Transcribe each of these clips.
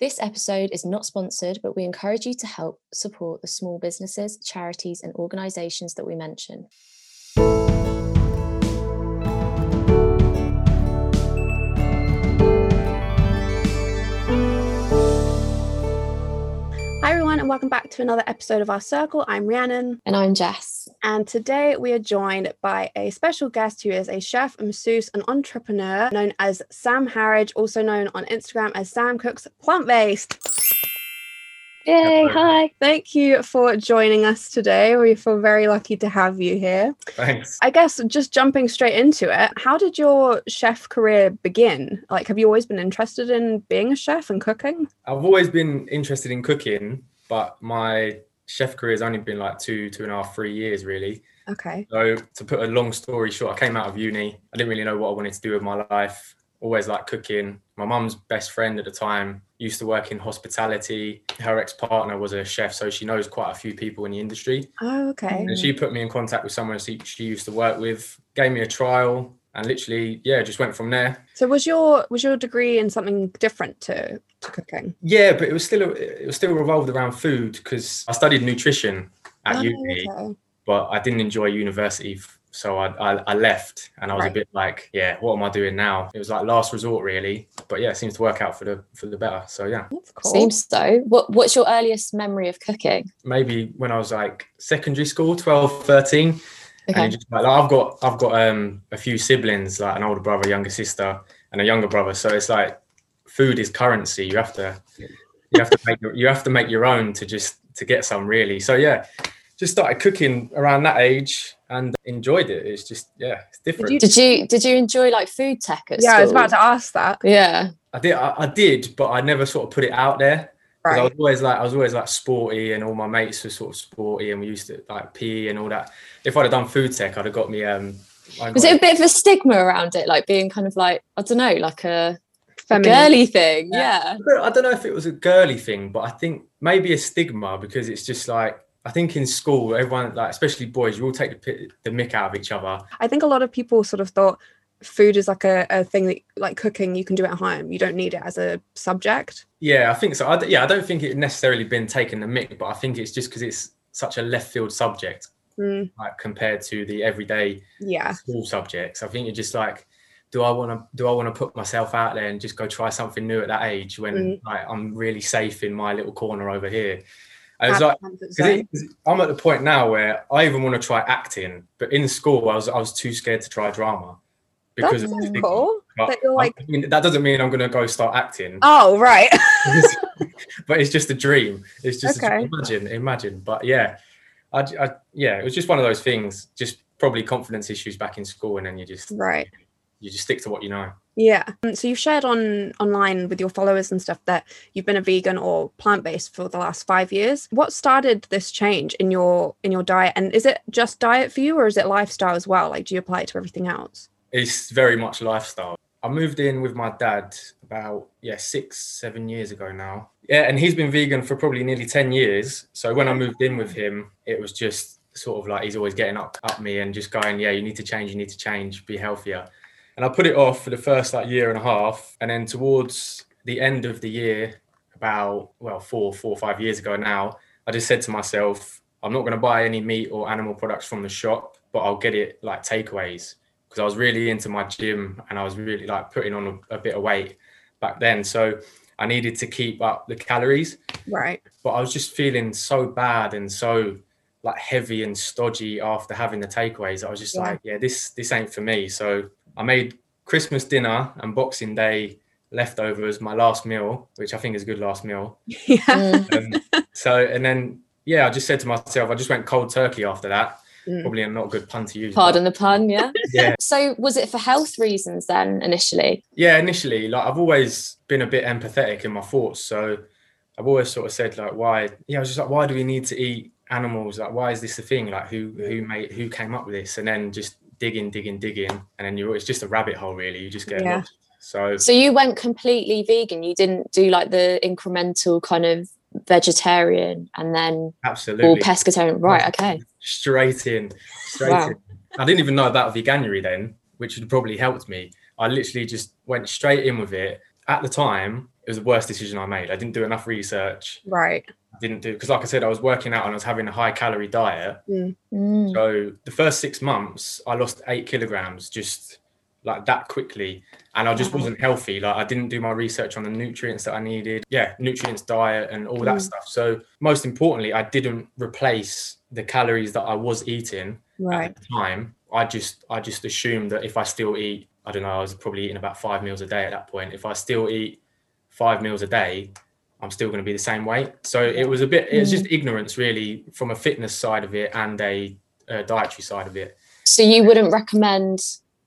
This episode is not sponsored, but we encourage you to help support the small businesses, charities, and organisations that we mention. Everyone, and welcome back to another episode of Our Circle. I'm Rhiannon. And I'm Jess. And today we are joined by a special guest who is a chef, a masseuse, and entrepreneur known as Sam Harridge, also known on Instagram as Sam Cooks Plant Based. Yay, hi. Thank you for joining us today. We feel very lucky to have you here. Thanks. I guess just jumping straight into it, how did your chef career begin? Like, have you always been interested in being a chef and cooking? I've always been interested in cooking, but my chef career has only been like two, two and a half, three years really. Okay. So to put a long story short, I came out of uni. I didn't really know what I wanted to do with my life. Always like cooking. My mum's best friend at the time used to work in hospitality. Her ex-partner was a chef, so she knows quite a few people in the industry. Oh, okay. And she put me in contact with someone she, she used to work with, gave me a trial, and literally, yeah, just went from there. So was your was your degree in something different to, to cooking? Yeah, but it was still it was still revolved around food because I studied nutrition at Oh, uni, okay. but I didn't enjoy university, so I, I I left, and I was Right. a bit like, yeah, what am I doing now? It was like last resort, really. But yeah, it seems to work out for the for the better. So yeah, That's cool. Seems so. What What's your earliest memory of cooking? maybe when I was like secondary school, 12, 13, Okay. and just like, like, I've got I've got um a few siblings, like an older brother, younger sister, and a younger brother. So it's like food is currency. You have to you have to make your, you have to make your own to just to get some really. So yeah, just started cooking around that age and enjoyed it. It's just yeah, it's different. you- Did you Did you enjoy like food tech at Yeah, I was about to ask that. Yeah. I did I, I did, but I never sort of put it out there. 'Cause I was always like I was always like sporty, and all my mates were sort of sporty, and we used to like PE and all that. If I'd have done food tech, I'd have got me. Um, I Was got- it a bit of a stigma around it, like being kind of like I don't know, like a, a girly thing? Yeah. Yeah. I don't know if it was a girly thing, but I think maybe a stigma because it's just like I think in school everyone like especially boys you all take the pi- the mick out of each other. I think a lot of people sort of thought food is like a, a thing that like cooking you can do at home. You don't need it as a subject. Yeah, I think so. I yeah, I don't think it necessarily been taken the mic but I think it's just because it's such a left field subject Mm, like compared to the everyday yeah. school subjects. I think you're just like, do I want to do I want to put myself out there and just go try something new at that age when Mm. like I'm really safe in my little corner over here? I was like a comfort 'Cause zone. it- I'm at the point now where I even want to try acting, but in school I was I was too scared to try drama because That's cool. But that you're like- I mean, that doesn't mean I'm going to go start acting, Oh, right. but it's just a dream. It's just a Okay. dream. imagine, imagine. But yeah, I, I yeah, it was just one of those things. Just probably confidence issues back in school, and then you just right. you just stick to what you know. Yeah. Um, So you've shared on online with your followers and stuff that you've been a vegan or plant-based for the last 5 years. What started this change in your in your diet and is it just diet for you or is it lifestyle as well? Like do you apply it to everything else? It's very much lifestyle. I moved in with my dad about yeah six seven years ago now. Yeah, and he's been vegan for probably nearly ten years. So when I moved in with him, it was just sort of like he's always getting up up me and just going, yeah, you need to change, you need to change, be healthier. And I put it off for the first like year and a half, and then towards the end of the year, about well four four or five years ago now, I just said to myself, I'm not going to buy any meat or animal products from the shop, but I'll get it like takeaways because I was really into my gym and I was really like putting on a, a bit of weight back then. So I needed to keep up the calories, Right. but I was just feeling so bad and so like heavy and stodgy after having the takeaways. I was just Yeah. like, yeah, this this ain't for me. So I made Christmas dinner and Boxing Day leftovers my last meal, which I think is a good last meal. Yeah. Um, so and then yeah, I just said to myself, I just went cold turkey after that. Mm. Probably not a good pun to use. but Pardon the pun, yeah. Yeah, So was it for health reasons then initially? yeah initially like i've always been a bit empathetic in my thoughts so i've always sort of said like why yeah i was just like why do we need to eat animals like why is this a thing like who who made who came up with this and then just digging digging digging and then you're it's just a rabbit hole really you just get Yeah. lost so So you went completely vegan. You didn't do like the incremental kind of vegetarian and then all absolutely pescatarian. Right, okay. straight in straight Wow. in i didn't even know about veganuary then which would probably helped me i literally just went straight in with it at the time it was the worst decision I made. I didn't do enough research. Right. I didn't do because, like I said, I was working out and I was having a high calorie diet. Mm. So the first six months, I lost eight kilograms just like that quickly, and I just wasn't healthy. Like I didn't do my research on the nutrients that I needed. Yeah, nutrients, diet, and all that Mm. stuff. So most importantly, I didn't replace the calories that I was eating Right. at the time. I just I just assumed that if I still eat, I don't know, I was probably eating about five meals a day at that point. If I still eat five meals a day, I'm still going to be the same weight. So it was a bit, it was just ignorance really from a fitness side of it and a, uh dietary side of it. So you wouldn't recommend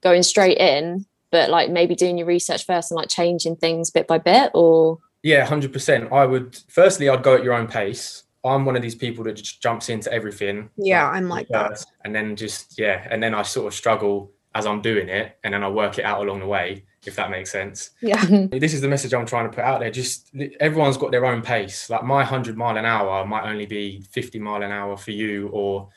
going straight in, but like maybe doing your research first and like changing things bit by bit, or Yeah, hundred percent. I would firstly, I'd go at your own pace. I'm one of these people that just jumps into everything. Yeah, I'm like that. and then just yeah, and then I sort of struggle as I'm doing it, and then I work it out along the way, if that makes sense. Yeah. This is the message I'm trying to put out there. Just everyone's got their own pace. Like my hundred mile an hour might only be fifty mile an hour for you, or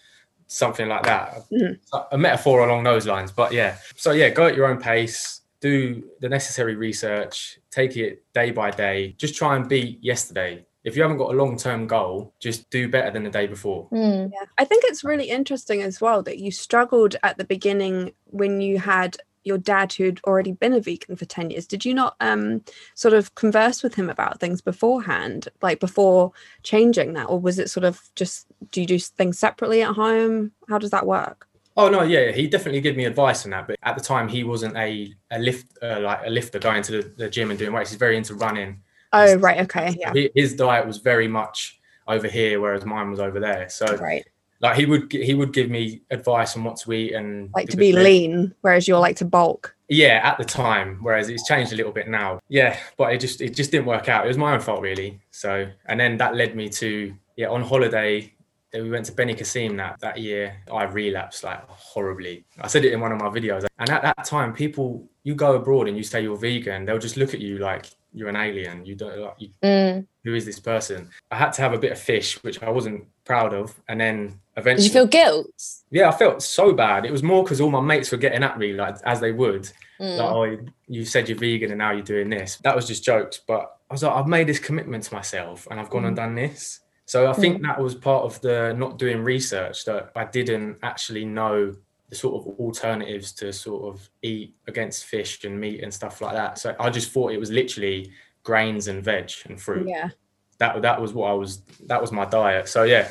something like that. Mhm. A metaphor along those lines. But yeah, so yeah, go at your own pace. Do the necessary research. Take it day by day. Just try and beat yesterday. If you haven't got a long term goal, just do better than the day before. Mm. Yeah. I think it's really interesting as well that you struggled at the beginning when you had your dad who'd already been a vegan for 10 years. Did you not um sort of converse with him about things beforehand, like before changing that? Or was it sort of just do you do things separately at home? How does that work? Oh no, yeah, he definitely gave me advice on that. But at the time, he wasn't a a lift uh, like a lifter going to the, the gym and doing weights. He's very into running. Oh, right. Okay. Yeah. His diet was very much over here, whereas mine was over there. So Right. Like he would he would give me advice on what to eat and Like to be things. lean, whereas you're like to bulk. Yeah, at the time, whereas it's changed a little bit now. Yeah, but it just it just didn't work out. It was my own fault really. So and then that led me to yeah on holiday. Then we went to Benicassim that that year. I relapsed like horribly. I said it in one of my videos. And at that time, people you go abroad and you say you're vegan, they'll just look at you like you're an alien. You don't like you Mm. who is this person? I had to have a bit of fish, which I wasn't proud of. And then eventually. Did you feel guilt? yeah, I felt so bad. It was more because all my mates were getting at me, like as they would. Mm. Like, oh, you said you're vegan and now you're doing this. That was just jokes. But I was like, I've made this commitment to myself and I've gone and done this. So I think that was part of the not doing research that I didn't actually know the sort of alternatives to sort of eat against fish and meat and stuff like that. So I just thought it was literally grains and veg and fruit Yeah. that that was what I was that was my diet. So yeah,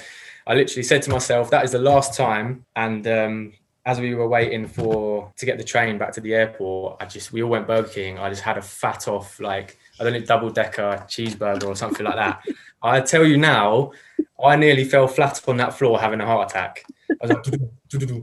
I literally said to myself, that is the last time. And um, as we were waiting for to get the train back to the airport, I just we all went Burger King. I just had a fat off like I don't know double decker cheeseburger or something like that. I tell you now, I nearly fell flat on that floor having a heart attack. I was like,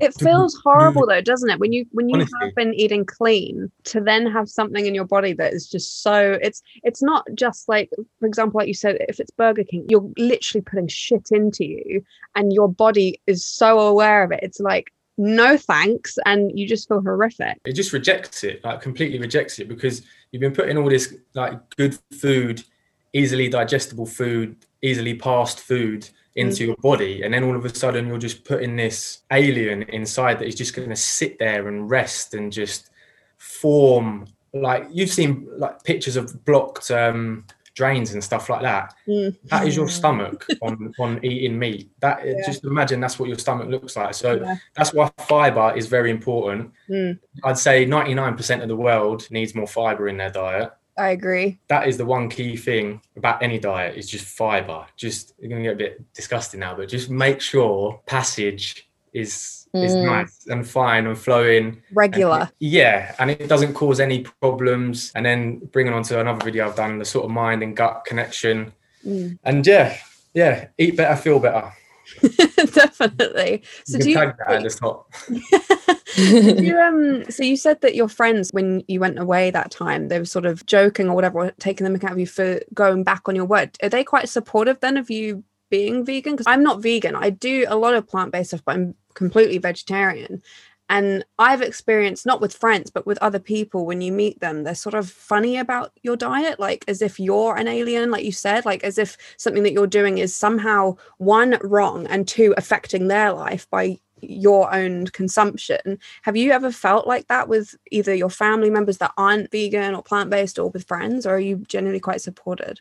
It feels horrible though, doesn't it? When you when you Honestly. have been eating clean to then have something in your body that is just so it's it's not just like for example, like you said, if it's Burger King, you're literally putting shit into you and your body is so aware of it. It's like no thanks and you just feel horrific. it just rejects it like completely rejects it because you've been putting all this like good food easily digestible food easily passed food into your body and then all of a sudden you're just putting this alien inside that is just going to sit there and rest and just form like you've seen like pictures of blocked um drains and stuff like that Mm. that is your stomach on on eating meat that Yeah. just imagine that's what your stomach looks like so Yeah. that's why fiber is very important Mm. I'd say 99% of the world needs more fiber in their diet. I agree. That is the one key thing about any diet is just fiber. Just you're gonna get a bit disgusting now, but just make sure passage is is Mm. nice and fine and flowing. and- Regular. yeah, and it doesn't cause any problems. And then bringing on to another video I've done, the sort of mind and gut connection. Mm. And yeah, yeah, eat better, feel better. Definitely. So you do you, that at the do you um so you said that your friends when you went away that time they were sort of joking or whatever or taking them account of you for going back on your word. Are they quite supportive then of you being vegan? Because i'm not vegan. I do a lot of plant-based stuff but i'm completely vegetarian and i've experienced not with friends but with other people when you meet them they're sort of funny about your diet like as if you're an alien like you said like as if something that you're doing is somehow one wrong and two affecting their life by your own consumption. Have you ever felt like that with either your family members that aren't vegan or plant based or with friends, or are you generally quite supported?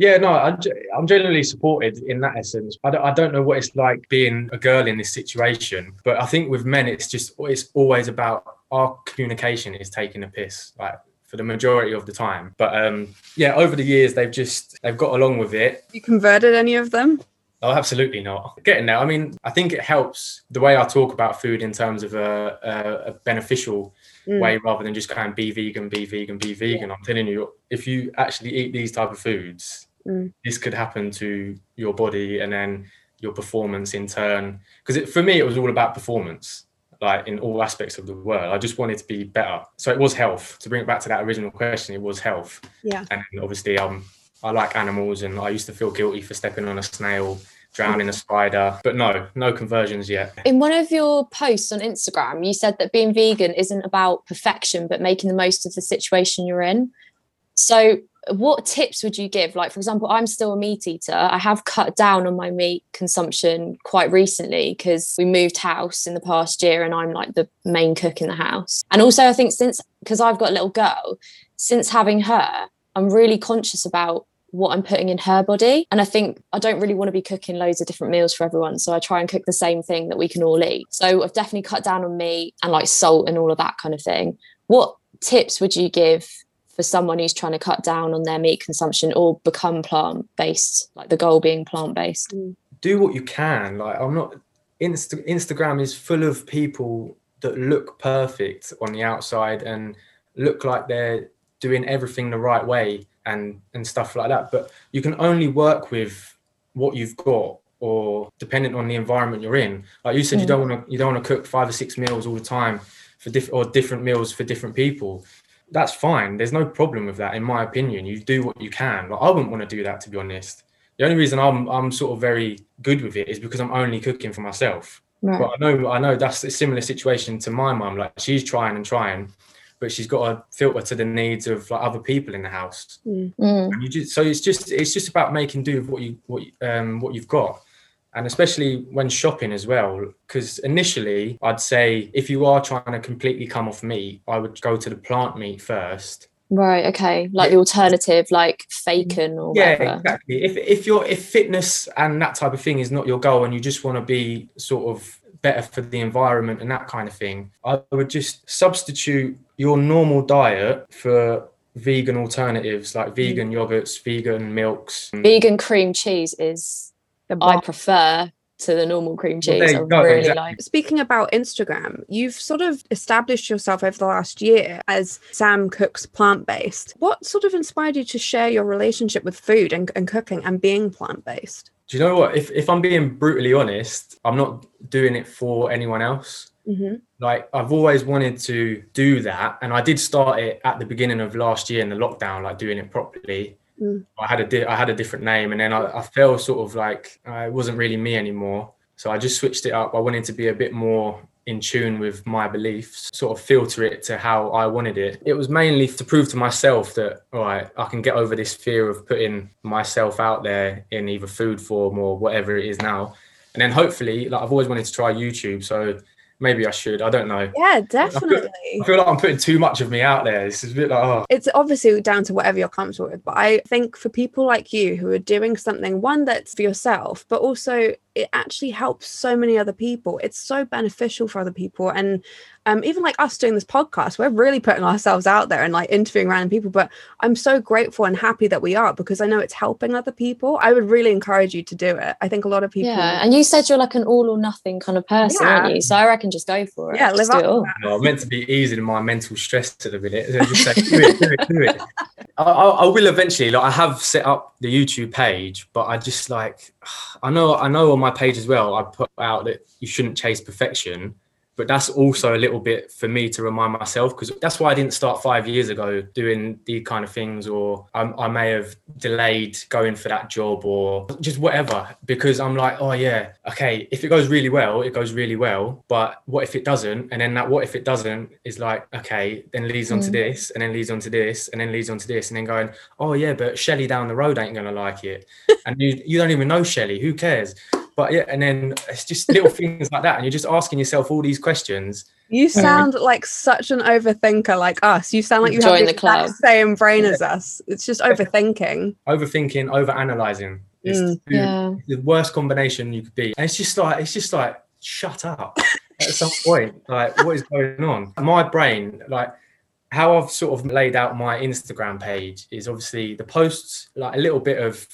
Yeah, no, I'm, I'm generally supported in that essence. I don't, I don't know what it's like being a girl in this situation, but I think with men, it's just, it's always about our communication is taking a piss. Like, for the majority of the time. But um, yeah, over the years they've just they've got along with it. You converted any of them? Oh, absolutely not. Getting there. I mean, I think it helps the way I talk about food in terms of a, a, a beneficial mm. way rather than just going be vegan, be vegan, be vegan. Yeah. I'm telling you, if you actually eat these type of foods, mm. this could happen to your body and then your performance in turn. Because for me, it was all about performance like in all aspects of the world. I just wanted to be better. So it was health. To bring it back to that original question, it was health. Yeah. And obviously, um, I like animals, and I used to feel guilty for stepping on a snail, drowning a spider. But no, no conversions yet. In one of your posts on Instagram, you said that being vegan isn't about perfection, but making the most of the situation you're in. So what tips would you give? Like for example i'm still a meat eater. I have cut down on my meat consumption quite recently because we moved house in the past year and i'm like the main cook in the house. And also i think since because i've got a little girl since having her i'm really conscious about what i'm putting in her body. And i think i don't really want to be cooking loads of different meals for everyone so i try and cook the same thing that we can all eat. So i've definitely cut down on meat and like salt and all of that kind of thing. What tips would you give for someone who's trying to cut down on their meat consumption or become plant based, like the goal being plant based? Mm. Do what you can. Like, I'm not, Insta- Instagram is full of people that look perfect on the outside and look like they're doing everything the right way and and stuff like that but you can only work with what you've got or dependent on the environment you're in like you said mm. you don't want to you don't want to cook five or six meals all the time for different or different meals for different people that's fine. There's no problem with that, in my opinion. You do what you can. Like, I wouldn't want to do that, to be honest. The only reason I'm I'm sort of very good with it is because I'm only cooking for myself. Right. But I know I know that's a similar situation to my mum. Like she's trying and trying, but she's got to filter to the needs of like other people in the house. Mm. And you just so it's just it's just about making do with what you what um what you've got and especially when shopping as well because initially i'd say if you are trying to completely come off meat i would go to the plant meat first. Right okay. Like the alternative like faken or yeah whatever. exactly. If, if you're if fitness and that type of thing is not your goal and you just want to be sort of better for the environment and that kind of thing i would just substitute your normal diet for vegan alternatives like vegan mm. yogurts vegan milks. Vegan cream cheese is I prefer to the normal cream cheese. Well, I really exactly. like. Speaking about Instagram, you've sort of established yourself over the last year as Sam Cooks plant based. What sort of inspired you to share your relationship with food and, and cooking and being plant based? Do you know what? If, if I'm being brutally honest, I'm not doing it for anyone else. Mm-hmm. Like I've always wanted to do that, and I did start it at the beginning of last year in the lockdown, like doing it properly. Mm. I had a di- I had a different name, and then I, I felt sort of like uh, it wasn't really me anymore. So I just switched it up. I wanted to be a bit more in tune with my beliefs, sort of filter it to how I wanted it. It was mainly to prove to myself that, all right, I can get over this fear of putting myself out there in either food form or whatever it is now. And then hopefully, like I've always wanted to try YouTube. So maybe I should. I don't know. Yeah, definitely. I feel, I feel, like I'm putting too much of me out there. It's a bit like, oh. It's obviously down to whatever you're comfortable with. But I think for people like you who are doing something, one that's for yourself, but also it actually helps so many other people. It's so beneficial for other people. And um, even like us doing this podcast, we're really putting ourselves out there and like interviewing random people. But I'm so grateful and happy that we are because I know it's helping other people. I would really encourage you to do it. I think a lot of people. Yeah, and you said you're like an all or nothing kind of person, yeah. aren't you? So I reckon just go for it. Yeah, live up. It no, I'm meant to be easing my mental stress to the minute. just say, do it, do it, do it. I, I, I will eventually. Like I have set up the YouTube page, but I just like I know I know on my page as well. I put out that you shouldn't chase perfection but that's also a little bit for me to remind myself because that's why I didn't start five years ago doing these kind of things, or I, I, may have delayed going for that job or just whatever because I'm like, oh yeah, okay, if it goes really well, it goes really well, but what if it doesn't? And then that what if it doesn't is like, okay, then leads on to mm. this, and then leads on to this, and then leads on to this, and then going, oh yeah, but Shelly down the road ain't gonna like it, and you you don't even know Shelly, who cares? But yeah, and then it's just little things like that, and you're just asking yourself all these questions. You sound like such an overthinker, like us. You sound like you have the the club. exact same brain as us. It's just overthinking. overthinking, overanalyzing. It's Mm. the- Yeah. the worst combination you could be. And it's just like it's just like shut up at some point. Like what is going on? My brain, like how I've sort of laid out my Instagram page is obviously the posts, like a little bit of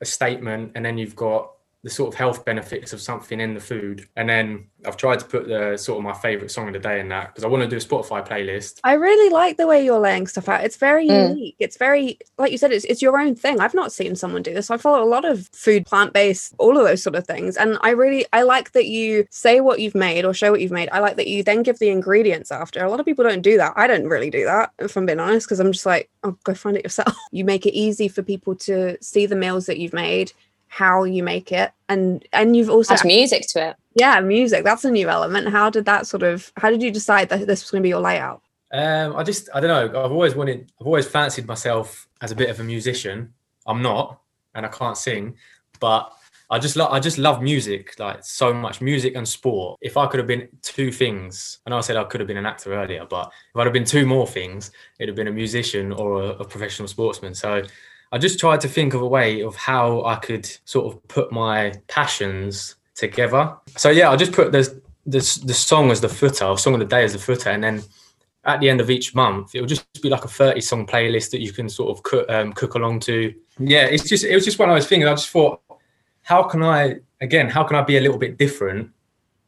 a statement, and then you've got the sort of health benefits of something in the food. And then I've tried to put the sort of my favorite song of the day in that because I want to do a Spotify playlist. I really like the way you're laying stuff out. It's very Mm. unique. It's very, like you said, it's, it's your own thing. I've not seen someone do this. I follow a lot of food, plant based, all of those sort of things. And I really, I like that you say what you've made or show what you've made. I like that you then give the ingredients after. A lot of people don't do that. I don't really do that, if I'm being honest, because I'm just like, oh, go find it yourself. You make it easy for people to see the meals that you've made how you make it and and you've also Add music to it. yeah music that's a new element how did that sort of how did you decide that this was going to be your layout Um, I just I don't know. I've always wanted. I've always fancied myself as a bit of a musician. I'm not, and I can't sing, but I just love. I just love music, like so much music and sport. If I could have been two things, I know I said I could have been an actor earlier, but if I'd have been two more things, it'd have been a musician or a, a professional sportsman. So I just tried to think of a way of how I could sort of put my passions together. So yeah, I just put the the, the song as the footer, or song of the day as the footer, and then at the end of each month, it'll just be like a 30 song playlist that you can sort of cook, um, cook along to. Yeah, it's just, it was just one of those things. I just thought, how can I, again, how can I be a little bit different?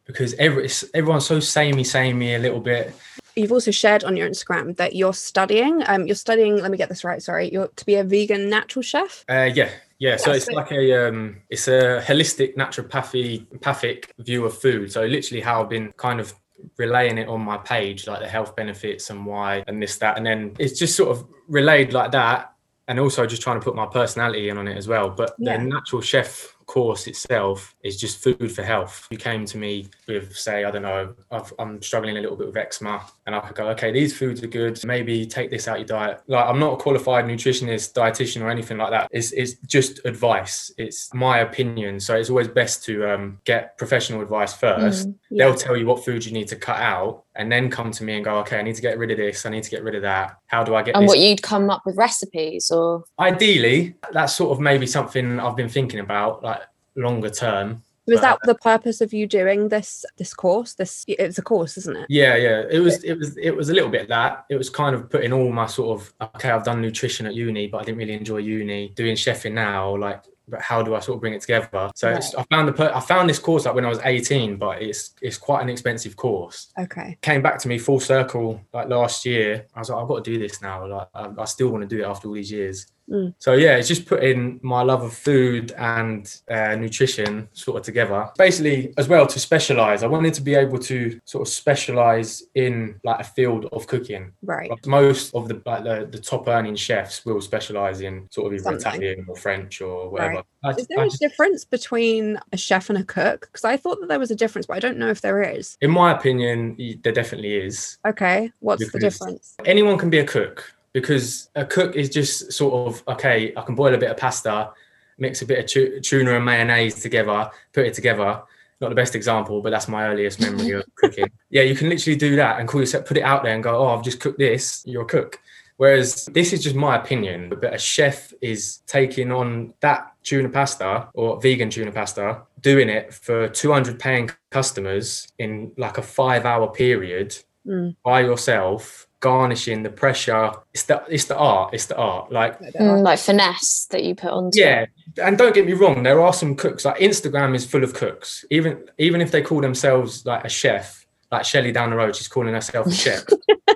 Because every, everyone's so samey, samey a little bit. You've also shared on your instagram that you're studying um you're studying let me get this right sorry you're to be a vegan natural chef Uh, yeah, yeah. So it's like a, um, it's a holistic naturopathy, pathic view of food. So literally how I've been kind of relaying it on my page, like the health benefits and why and this, that. And then it's just sort of relayed like that. And also just trying to put my personality in on it as well. But Yeah. the natural chef course itself is just food for health. You came to me with, say, I don't know, I've, I'm struggling a little bit with eczema, and I could go, okay, these foods are good. Maybe take this out your diet. Like, I'm not a qualified nutritionist, dietitian, or anything like that. It's, it's just advice. It's my opinion. So it's always best to um, get professional advice first. Mm. Yeah. They'll tell you what foods you need to cut out, and then come to me and go, okay, I need to get rid of this. I need to get rid of that. How do I get And this? what you'd come up with recipes or Ideally, that's sort of maybe something I've been thinking about, like longer term. was But- that the purpose of you doing this this course this it's a course isn't it Yeah, yeah. It was it was it was a little bit that. It was kind of putting all my sort of okay, I've done nutrition at uni, but I didn't really enjoy uni. Doing chefing now, like but how do I sort of bring it together? So it's, I found the per- I found this course like when I was 18, but it's it's quite an expensive course. okay Came back to me full circle like last year. I was like, I've got to do this now. Like I, I still want to do it after all these years. Mm. So yeah, it's just putting my love of food and uh, nutrition sort of together. Basically, as well to specialize, I wanted to be able to sort of specialize in like a field of cooking. right Like most of the like the, the top earning chefs will specialize in sort of either Something. Italian or French or whatever. I, is there I a just- difference between a chef and a cook because i thought that there was a difference but i don't know if there is in my opinion, there definitely is. okay what's the difference anyone can be a cook because a cook is just sort of okay i can boil a bit of pasta mix a bit of tu- tuna and mayonnaise together put it together. Not the best example but that's my earliest memory of cooking. Yeah you can literally do that and call yourself put it out there and go oh i've just cooked this you're a cook. Whereas this is just my opinion but a chef is taking on that tuna pasta or vegan tuna pasta doing it for 200 paying customers in like a five hour period Mm. by yourself garnishing the pressure. It's the it's the art it's the art. Like mm, like finesse that you put on. yeah. it? and don't get me wrong there are some cooks like instagram is full of cooks. Even even if they call themselves like a chef like Shelly down the road she's calling herself a chef.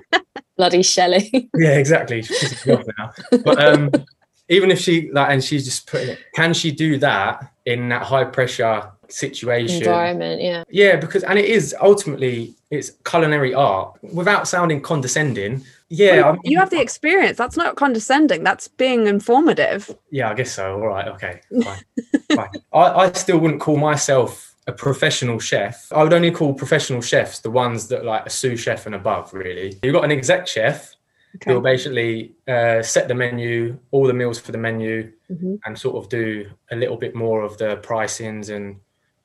Bloody Shelley. yeah exactly. She's pissing now. But um even if she like and she's just putting it can she do that in that high pressure situation environment. Yeah. Yeah, because and it is ultimately it's culinary art without sounding condescending. Yeah, Well, I you have the experience that's not condescending that's being informative yeah, I guess so. All right, okay, fine. fine. I, I still wouldn't call myself a professional chef. I would only call professional chefs the ones that like a sous chef and above. Really, you've got an exec chef who will basically uh, set the menu, all the meals for the menu, Mhm. and sort of do a little bit more of the pricings and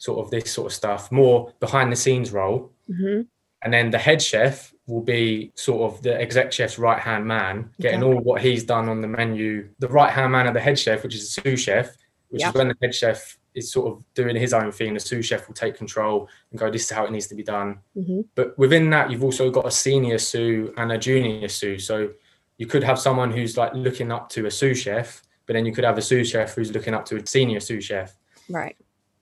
sort of this sort of stuff, more behind the scenes role. hmm And then the head chef will be sort of the exec chef's right hand man, getting Okay. all what he's done on the menu. The right hand man of the head chef, which is the sous chef, which Yeah. is when the head chef is sort of doing his own thing. The sous chef will take control and go, "This is how it needs to be done." hmm But within that, you've also got a senior sous and a junior sous. So you could have someone who's like looking up to a sous chef, but then you could have a sous chef who's looking up to a senior sous chef. Right.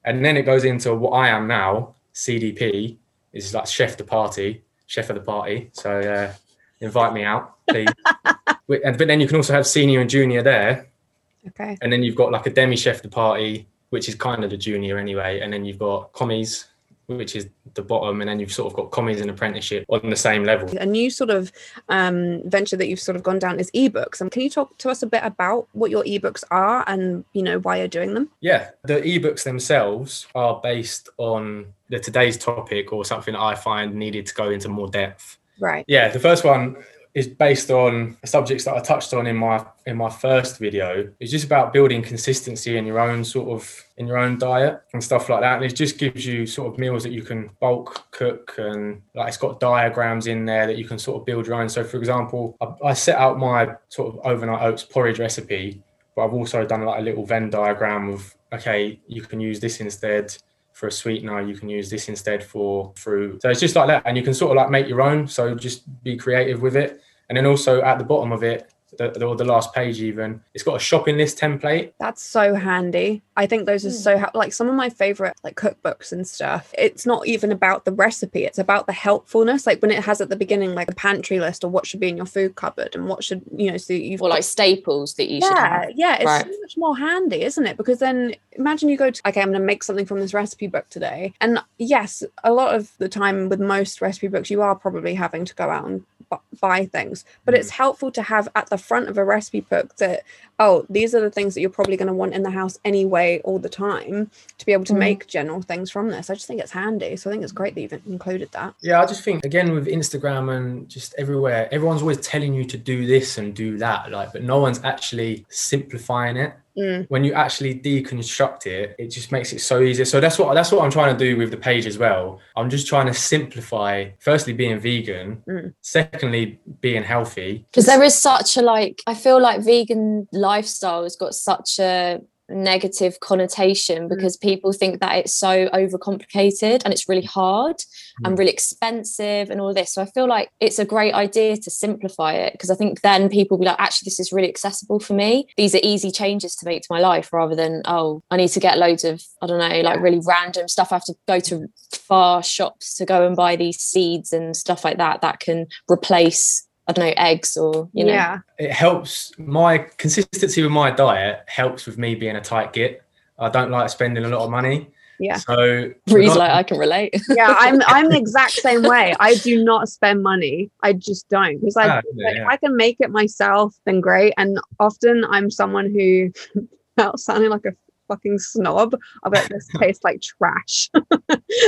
And then it goes into what I am now, CDP, is like chef de partie, chef of the party. So uh, invite me out, please. But then you can also have senior and junior there. Okay. And then you've got like a demi chef de partie, which is kind of the junior anyway. And then you've got commies, which is the bottom. And then you've sort of got commies and apprenticeship on the same level. A new sort of um, venture that you've sort of gone down is ebooks. And can you talk to us a bit about what your ebooks are and you know why you're doing them? Yeah, the ebooks themselves are based on the today's topic or something that I find needed to go into more depth. Right. Yeah, the first one is based on subjects that I touched on in my in my first video. It's just about building consistency in your own sort of in your own diet and stuff like that. And it just gives you sort of meals that you can bulk cook and like it's got diagrams in there that you can sort of build your own. So for example, I, I set out my sort of overnight oats porridge recipe, but I've also done like a little Venn diagram of okay, you can use this instead for a sweetener you can use this instead for fruit. So it's just like that and you can sort of like make your own so just be creative with it. And then also at the bottom of it the, the, or the last page even it's got a shopping list template That's so handy. I think those are Hmm. so ha- like some of my favorite like cookbooks and stuff. It's not even about the recipe; it's about the helpfulness. Like when it has at the beginning like a pantry list or what should be in your food cupboard and what should you know. So you've or got- like staples that you should yeah, have. yeah, it's Right. so much more handy, isn't it? Because then imagine you go to okay, I'm going to make something from this recipe book today, and yes, a lot of the time with most recipe books, you are probably having to go out and bu- buy things, but it's helpful to have at the front of a recipe book that oh, these are the things that you're probably going to want in the house anyway, all the time, to be able to Mhm. make general things from this. I just think it's handy, so I think it's great that you've included that. yeah i just think again with instagram and just everywhere everyone's always telling you to do this and do that like but no one's actually simplifying it Mm. when you actually deconstruct it it just makes it so easy so that's what that's what i'm trying to do with the page as well i'm just trying to simplify firstly being vegan Mm. secondly being healthy because there is such a like i feel like vegan lifestyle has got such a negative connotation mm. because people think that it's so overcomplicated and it's really hard and mm. really expensive and all this. So i feel like it's a great idea to simplify it because i think then people will be like actually this is really accessible for me. These are easy changes to make to my life rather than oh i need to get loads of i don't know like really random stuff. I have to go to far shops to go and buy these seeds and stuff like that that can replace I don't know eggs or you know. Yeah, it helps my consistency with my diet helps with me being a tight git. I don't like spending a lot of money. Yeah. so Bree's like I can relate. yeah i'm i'm the exact same way. I do not spend money. I just don't. Because i Ah, yeah, like, yeah. if i can make it myself then great. And often i'm someone who without sounding like a fucking snob i bet this tastes like trash.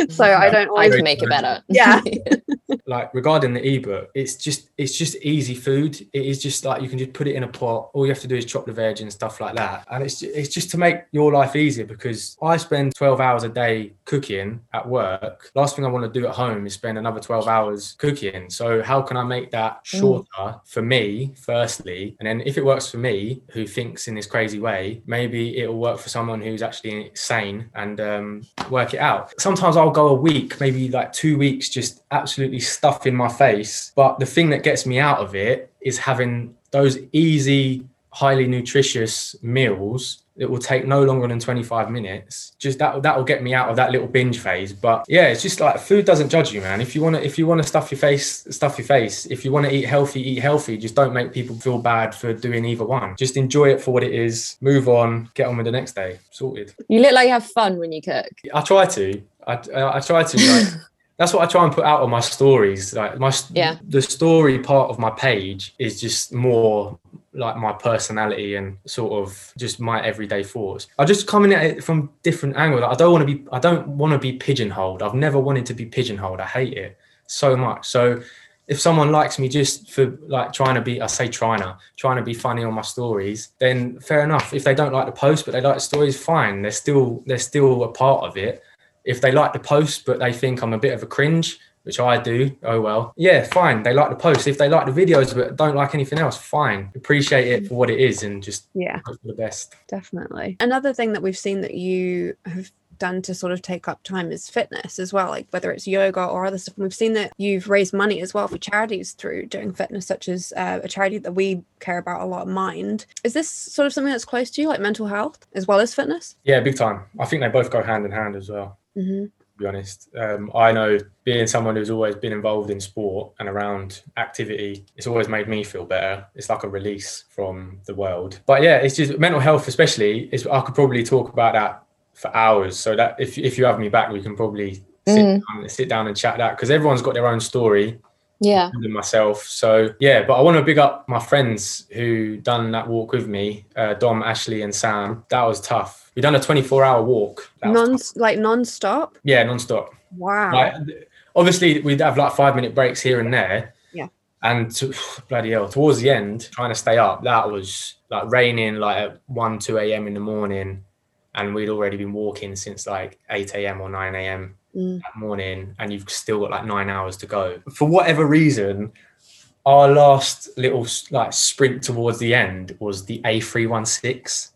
So mm-hmm. i don't I always can make it better. Yeah. like regarding the ebook it's just it's just easy food. It is just like you can just put it in a pot. All you have to do is chop the veg and stuff like that. And it's it's just to make your life easier because i spend 12 hours a day cooking at work. Last thing i want to do at home is spend another 12 hours cooking. So how can i make that mm. shorter for me firstly? And then if it works for me who thinks in this crazy way maybe it'll work for someone who's actually sane and um, work it out. Sometimes i'll go a week maybe like two weeks just absolutely stuffing my face. But the thing that gets me out of it is having those easy highly nutritious meals it will take no longer than 25 minutes just that that will get me out of that little binge phase. But yeah it's just like food doesn't judge you man. If you want to if you want to stuff your face stuff your face. If you want to eat healthy eat healthy. Just don't make people feel bad for doing either one. Just enjoy it for what it is. Move on. Get on with the next day. Sorted. You look like you have fun when you cook. i try to. I, I try to like that's what I try and put out on my stories. Like my Yeah. the story part of my page is just more like my personality and sort of just my everyday thoughts. I just coming at it from different angles. Like, I don't want to be I don't want to be pigeonholed. I've never wanted to be pigeonholed. I hate it so much. So if someone likes me just for like trying to be I say trying to trying to be funny on my stories, then fair enough. If they don't like the post but they like the stories, fine. They're still they're still a part of it If they like the post, but they think I'm a bit of a cringe, which I do, oh well. Yeah, fine. They like the post. If they like the videos but don't like anything else, fine. Appreciate it for what it is and just Yeah, hope for the best. definitely. Another thing that we've seen that you have done to sort of take up time is fitness as well, like whether it's yoga or other stuff. And we've seen that you've raised money as well for charities through doing fitness, such as uh, a charity that we care about a lot, Mind. Is this sort of something that's close to you, like mental health as well as fitness? Yeah, big time. I think they both go hand in hand as well. Mm-hmm. Be honest. Um, I know being someone who's always been involved in sport and around activity, it's always made me feel better. It's like a release from the world. But yeah, it's just mental health, especially. Is I could probably talk about that for hours. So that if if you have me back, we can probably sit, Mm. down, sit down and chat that because everyone's got their own story. Yeah. myself. So yeah, but I want to big up my friends who done that walk with me, uh, Dom, Ashley, and Sam. That was tough. We done a 24 hour walk. Non like non-stop. Yeah, non-stop. Wow. Like, obviously, we'd have like five minute breaks here and there. Yeah. And to, bloody hell, towards the end, trying to stay up, that was like raining like at 1, 2 a.m. in the morning. And we'd already been walking since like 8 a.m. or 9 a.m. Mm. that morning. And you've still got like nine hours to go. For whatever reason, our last little like sprint towards the end was the A316.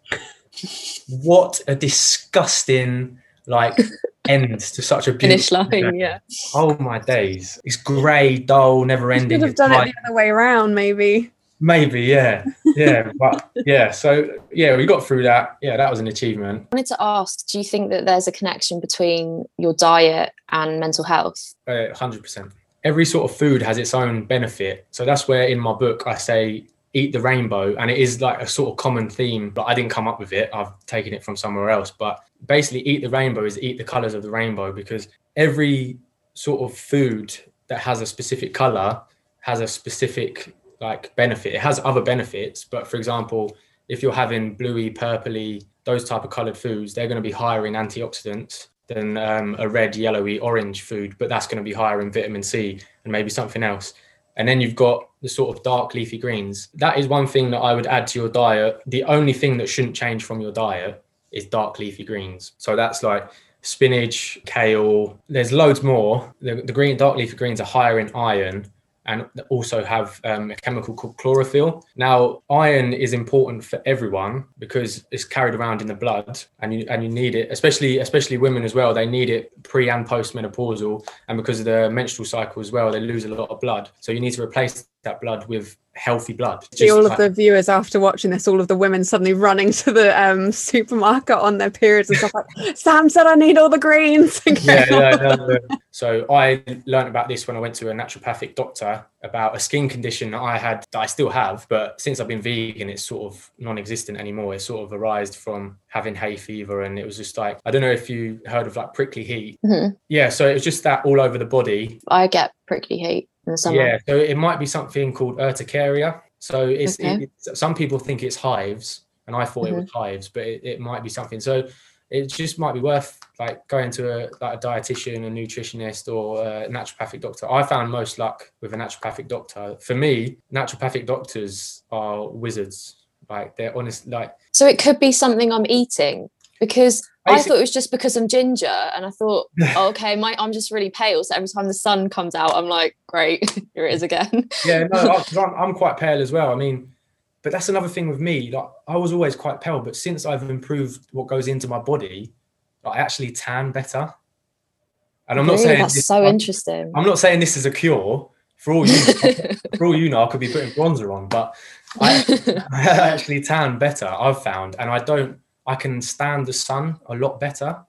what a disgusting like end to such a Finish beautiful line. Yeah. Oh my days! It's grey, dull, never ending. should have It's done it like- the other way around, maybe. Maybe, yeah, yeah, but yeah. So yeah, we got through that. Yeah, that was an achievement. I wanted to ask, do you think that there's a connection between your diet and mental health? Uh, Hundred percent. Every sort of food has its own benefit. So that's where in my book I say eat the rainbow, and it is like a sort of common theme. But I didn't come up with it. I've taken it from somewhere else. But basically, eat the rainbow is eat the colors of the rainbow because every sort of food that has a specific color has a specific like benefit. It has other benefits, but for example, if you're having bluey, purpley, those type of colored foods, they're going to be higher in antioxidants than um, a red, yellowy, orange food, but that's going to be higher in vitamin C and maybe something else. And then you've got the sort of dark leafy greens. That is one thing that I would add to your diet. The only thing that shouldn't change from your diet is dark leafy greens. So that's like spinach, kale. There's loads more. The, the green dark leafy greens are higher in iron and also have um, a chemical called chlorophyll. Now, iron is important for everyone because it's carried around in the blood, and you and you need it, especially especially women as well. They need it pre and post menopausal, and because of the menstrual cycle as well, they lose a lot of blood. So you need to replace that blood with healthy blood. See all of the viewers after watching this, all of the women suddenly running to the um, supermarket on their periods and stuff like, Sam said I need all the greens. yeah, yeah, no, no. So I learned about this when I went to a naturopathic doctor about a skin condition that I had that I still have, but since I've been vegan, it's sort of non-existent anymore. It sort of arisen from having hay fever, and it was just like I don't know if you heard of like prickly heat. Mhm. Yeah, so it was just that all over the body. I get prickly heat in the summer. Yeah, so it might be something called urticaria. So it's Okay. it, it's- some people think it's hives, and I thought it was mm-hmm. hives, but it, it might be something. So it just might be worth like going to a like a dietitian, a nutritionist, or a naturopathic doctor. I found most luck with a naturopathic doctor. For me, naturopathic doctors are wizards. Like they're honest. Like So it could be something I'm eating because I thought it was just because I'm ginger, and I thought, oh, okay, my I'm just really pale. So every time the sun comes out, I'm like, great, here it is again. yeah, no, I, I'm, I'm quite pale as well. I mean, but that's another thing with me. Like I was always quite pale, but since I've improved what goes into my body, I actually tan better. And I'm not saying that's this- so I'm, interesting. I'm not saying this is a cure. For all you, for all you know, I could be putting bronzer on, but I, I actually tan better. I've found, and I don't. I can stand the sun a lot better.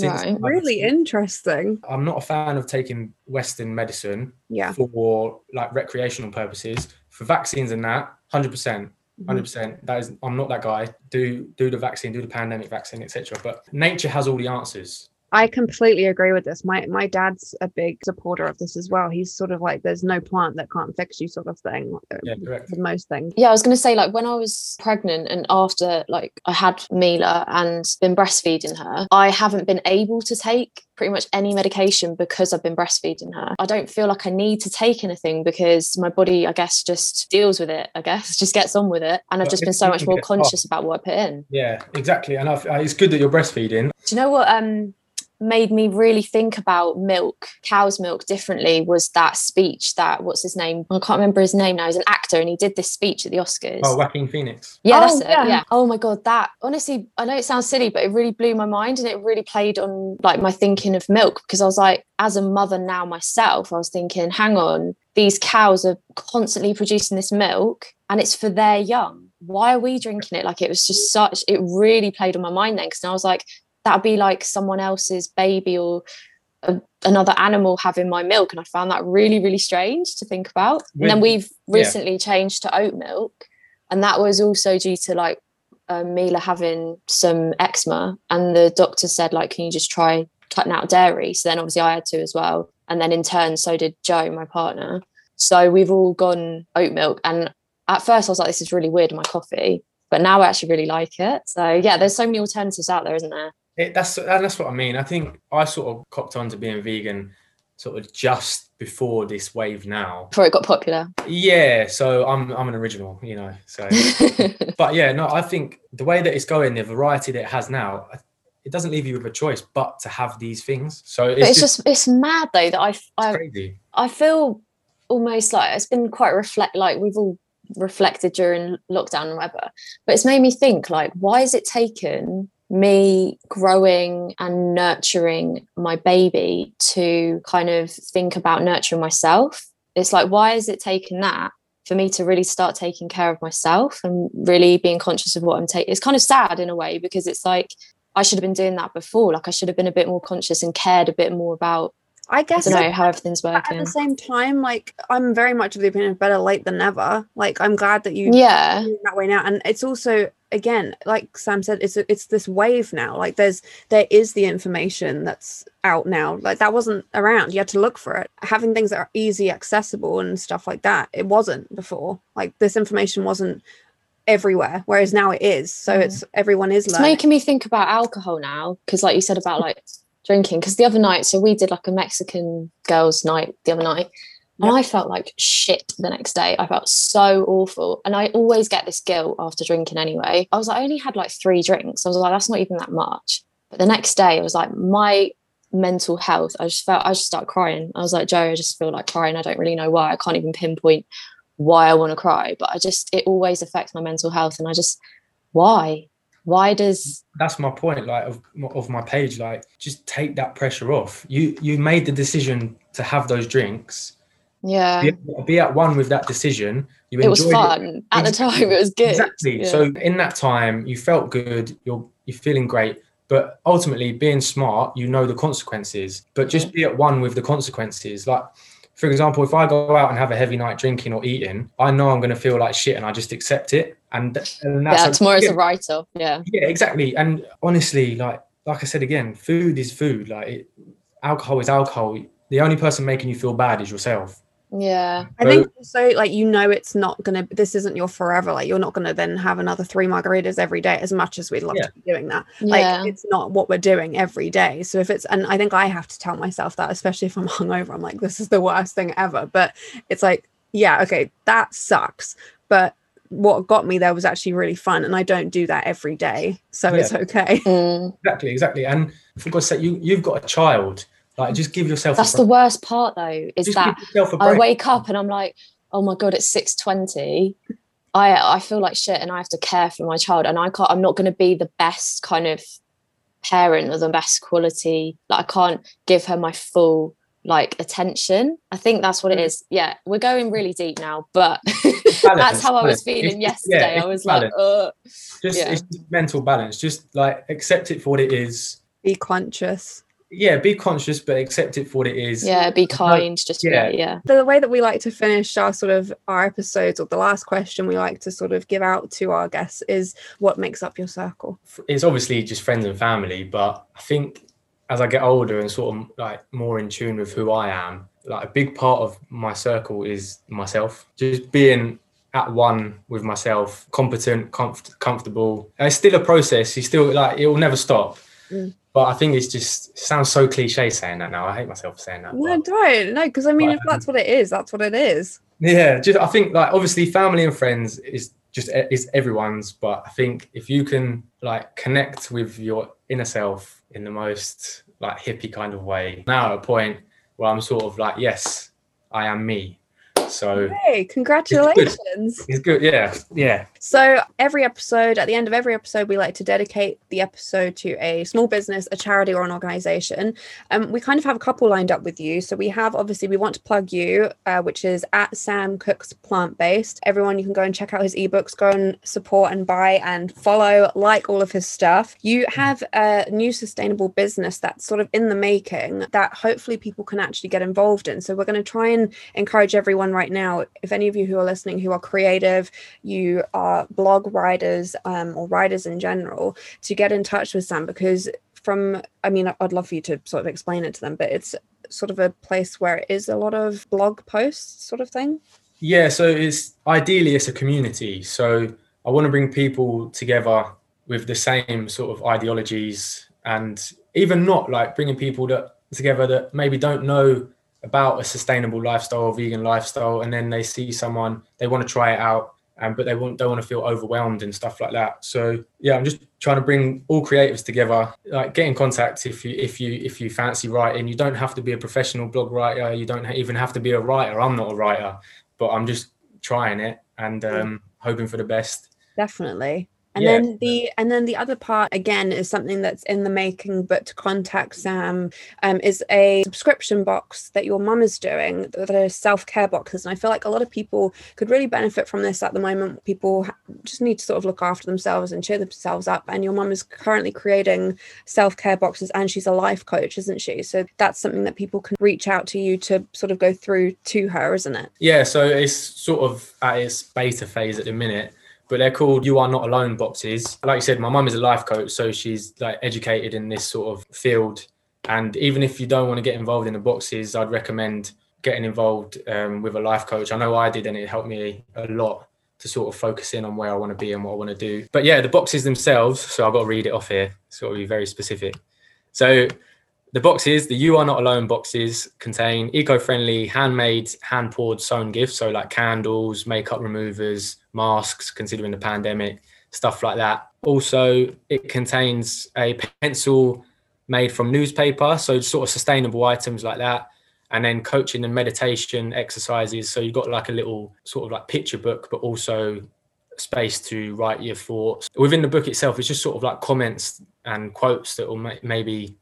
Right. I've- really interesting. I'm not a fan of taking Western medicine Yeah. for like recreational purposes. For vaccines and that, hundred percent, mm-hmm. hundred percent. That is, I'm not that guy. Do do the vaccine, do the pandemic vaccine, etc. But nature has all the answers. I completely agree with this. My my dad's a big supporter of this as well. He's sort of like there's no plant that can't fix you sort of thing uh, Yeah, correct. with most things. yeah, I was going to say, like, when I was pregnant and after, like, I had Mila and been breastfeeding her, I haven't been able to take pretty much any medication because I've been breastfeeding her. I don't feel like I need to take anything because my body, I guess, just deals with it, I guess, just gets on with it. And I've Well, just been so much more get past- conscious about what I put in. Yeah, exactly. And I've, uh, it's good that you're breastfeeding. Do you know what um made me really think about milk, cow's milk differently was that speech that what's his name? I can't remember his name now. He's an actor and he did this speech at the Oscars. Oh, Joaquin Phoenix. Yeah, Oh, that's it. yeah. Yeah. Oh my god, that honestly, I know it sounds silly, but it really blew my mind and it really played on like my thinking of milk because I was like, as a mother now myself, I was thinking, hang on, these cows are constantly producing this milk and it's for their young. Why are we drinking it? Like it was just such. It really played on my mind then because I was like, that'd be like someone else's baby or a, another animal having my milk, and I found that really, really strange to think about. and then we've yeah. recently changed to oat milk and that was also due to like um, Mila having some eczema, and the doctor said like, "Can you just try cutting out dairy?" So then obviously I had to as well, and then in turn so did Joe, my partner. So we've all gone oat milk, and at first I was like, "This is really weird my coffee," but now I actually really like it. So yeah, there's so many alternatives out there, isn't there? It, that's and that's what I mean. I think I sort of copped on to being vegan sort of just before this wave now. Before it got popular. Yeah, so I'm I'm an original, you know. So but yeah, no, I think the way that it's going, the variety that it has now, it doesn't leave you with a choice but to have these things. So it's, it's just, just it's mad though that I I crazy. I feel almost like it's been quite reflect like we've all reflected during lockdown and whatever. But it's made me think like, why is it taken me growing and nurturing my baby to kind of think about nurturing myself? It's like, why has it taken that for me to really start taking care of myself and really being conscious of what I'm taking? It's kind of sad in a way because it's like I should have been doing that before. Like I should have been a bit more conscious and cared a bit more about I I guess don't know like, how everything's but at the same time, like I'm very much of the opinion of better late than never. Like I'm glad that you Yeah. that way now and it's also again like sam said it's a, it's this wave now. Like there's there is the information that's out now. Like that wasn't around. You had to look for it. Having things that are easy accessible and stuff like that it wasn't before. Like this information wasn't everywhere whereas now it is. So Mm. it's everyone is It's learning. making me think about alcohol now because, like you said about like drinking. Because the other night, so we did like a Mexican girls' night the other night, and Yeah. I felt like shit the next day. I felt so awful, and I always get this guilt after drinking anyway. I was like, I only had like three drinks. I was like, that's not even that much. But the next day, I was like, my mental health. I just felt I just started crying. I was like, Joe, I just feel like crying. I don't really know why. I can't even pinpoint why I want to cry, but I just it always affects my mental health, and I just why why does That's my point, like of, of my page. Like, just take that pressure off. You you made the decision to have those drinks. Yeah Be, be at one with that decision. You it was fun at the time it was good Exactly. Yeah. So in that time, you felt good. You're you're feeling great. But ultimately, being smart, you know the consequences. But just be at one with the consequences. Like, for example, if I go out and have a heavy night drinking or eating, I know I'm going to feel like shit, and I just accept it. And, and that's yeah tomorrow's a write-off yeah yeah, exactly. And honestly, like like I said again, food is food. Like it, alcohol is alcohol. The only person making you feel bad is yourself. Yeah. I think also like you know it's not gonna this isn't your forever. Like you're not gonna then have another three margaritas every day as much as we'd love Yeah. to be doing that. Like yeah. it's not what we're doing every day. So if it's and i think i have to tell myself that especially if i'm hungover i'm like this is the worst thing ever. But it's like yeah okay that sucks. But what got me there was actually really fun and i don't do that every day so it's okay. Mm. Exactly, exactly. And for God's sake, you you've got a child. Like, just give yourself. that's a the worst part though is Just that give yourself a i break. wake up and i'm like oh my god it's 6.20 i i feel like shit and i have to care for my child and i can't i'm not going to be the best kind of parent or the best quality like i can't give her my full like attention i think that's what it Mm. yeah we're going really deep now but Balance, that's how i was feeling It's- yeah, yesterday i it's was like balance. uh just yeah. it's just mental balance. Just like accept it for what it is. be conscious Yeah, be conscious, but accept it for what it is. yeah be kind just yeah yeah. yeah the way that we like to finish our sort of our episodes or the last question we like to sort of give out to our guests is what makes up your circle It's obviously just friends and family, but I think as I get older and sort of like more in tune with who I am, like a big part of my circle is myself. Just being at one with myself, competent, comf- comfortable. And it's still a process. You still like it will never stop. Mm. But I think it's just it sounds so cliche saying that now. I hate myself saying that. no but- don't no because i mean But, if that's what it is that's what it is Yeah, just I think like obviously family and friends is just is everyone's. But I think if you can like connect with your inner self in the most like hippie kind of way, now at a point where I'm sort of like, yes, I am me. So hey, congratulations. It's good. it's good. Yeah. Yeah. So every episode, at the end of every episode, we like to dedicate the episode to a small business, a charity, or an organization. Um, we kind of have a couple lined up with you. So we have obviously we want to plug you, uh, which is at Sam Cooks Plant Based. Everyone, you can go and check out his ebooks, go and support and buy and follow, like all of his stuff. You have a new sustainable business that's sort of in the making that hopefully people can actually get involved in. So we're going to try and encourage everyone right now. If any of you who are listening who are creative, you are blog writers um, or writers in general, to get in touch with Sam because from I mean I'd love for you to sort of explain it to them, but it's sort of a place where it is a lot of blog posts sort of thing. Yeah, so it's ideally it's a community. So I want to bring people together with the same sort of ideologies and even not like bringing people that together that maybe don't know about a sustainable lifestyle vegan lifestyle and then they see someone they want to try it out um, but they won't, don't want to feel overwhelmed and stuff like that. So yeah i'm just trying to bring all creatives together like get in contact if you if you if you fancy writing. You don't have to be a professional blog writer. You don't even have to be a writer. I'm not a writer but i'm just trying it and um, hoping for the best. Definitely and yeah. then the and then the other part again is something that's in the making, but to contact Sam um, is a subscription box that your mum is doing. That are self care boxes, and I feel like a lot of people could really benefit from this at the moment. People just need to sort of look after themselves and cheer themselves up. And your mum is currently creating self care boxes, and she's a life coach, isn't she? So that's something that people can reach out to you to sort of go through to her, isn't it? Yeah. So it's sort of at its beta phase at the minute but they're called you are not alone boxes. Like you said my mum is a life coach so she's like educated in this sort of field. And even if you don't want to get involved in the boxes i'd recommend getting involved um, with a life coach. I know i did and it helped me a lot to sort of focus in on where i want to be and what i want to do. But yeah the boxes themselves so i've got to read it off here so it'll be very specific. So the boxes, the You Are Not Alone boxes, contain eco friendly, handmade, hand poured sewn gifts. So, like candles, makeup removers, masks, considering the pandemic, stuff like that. Also, it contains a pencil made from newspaper. So, sort of sustainable items like that. And then coaching and meditation exercises. So, you've got like a little sort of like picture book, but also space to write your thoughts. Within the book itself, it's just sort of like comments and quotes that will maybe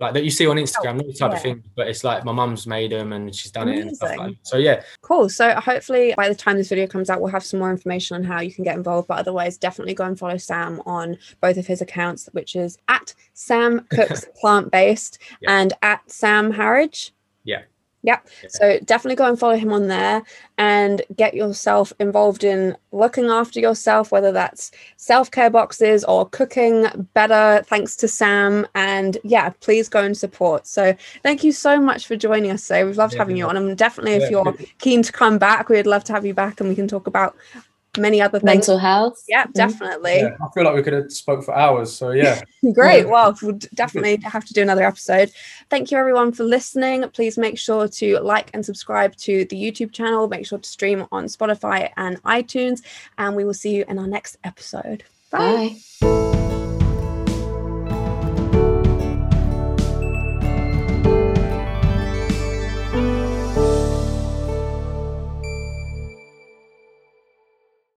like that you see on oh, Instagram, oh, type yeah. of thing. But it's like my mum's made them and she's done Amazing. it and stuff like that. So yeah. Cool. So hopefully by the time this video comes out, we'll have some more information on how you can get involved. But otherwise, definitely go and follow Sam on both of his accounts, which is at Sam Cooks Plant Based yeah. and at Sam Harridge. Yeah. Yep. Yeah. So definitely go and follow him on there and get yourself involved in looking after yourself, whether that's self care boxes or cooking better, thanks to Sam. And yeah, please go and support. So thank you so much for joining us today. We've loved yeah, having you on. And definitely, if you're keen to come back, we'd love to have you back and we can talk about many other things. Mental health. Yeah, mm-hmm. definitely. Yeah, I feel like we could have spoke for hours. So yeah. Great. Well, we'll definitely have to do another episode. Thank you everyone for listening. Please make sure to like and subscribe to the YouTube channel. Make sure to stream on Spotify and iTunes. And we will see you in our next episode. Bye. Bye.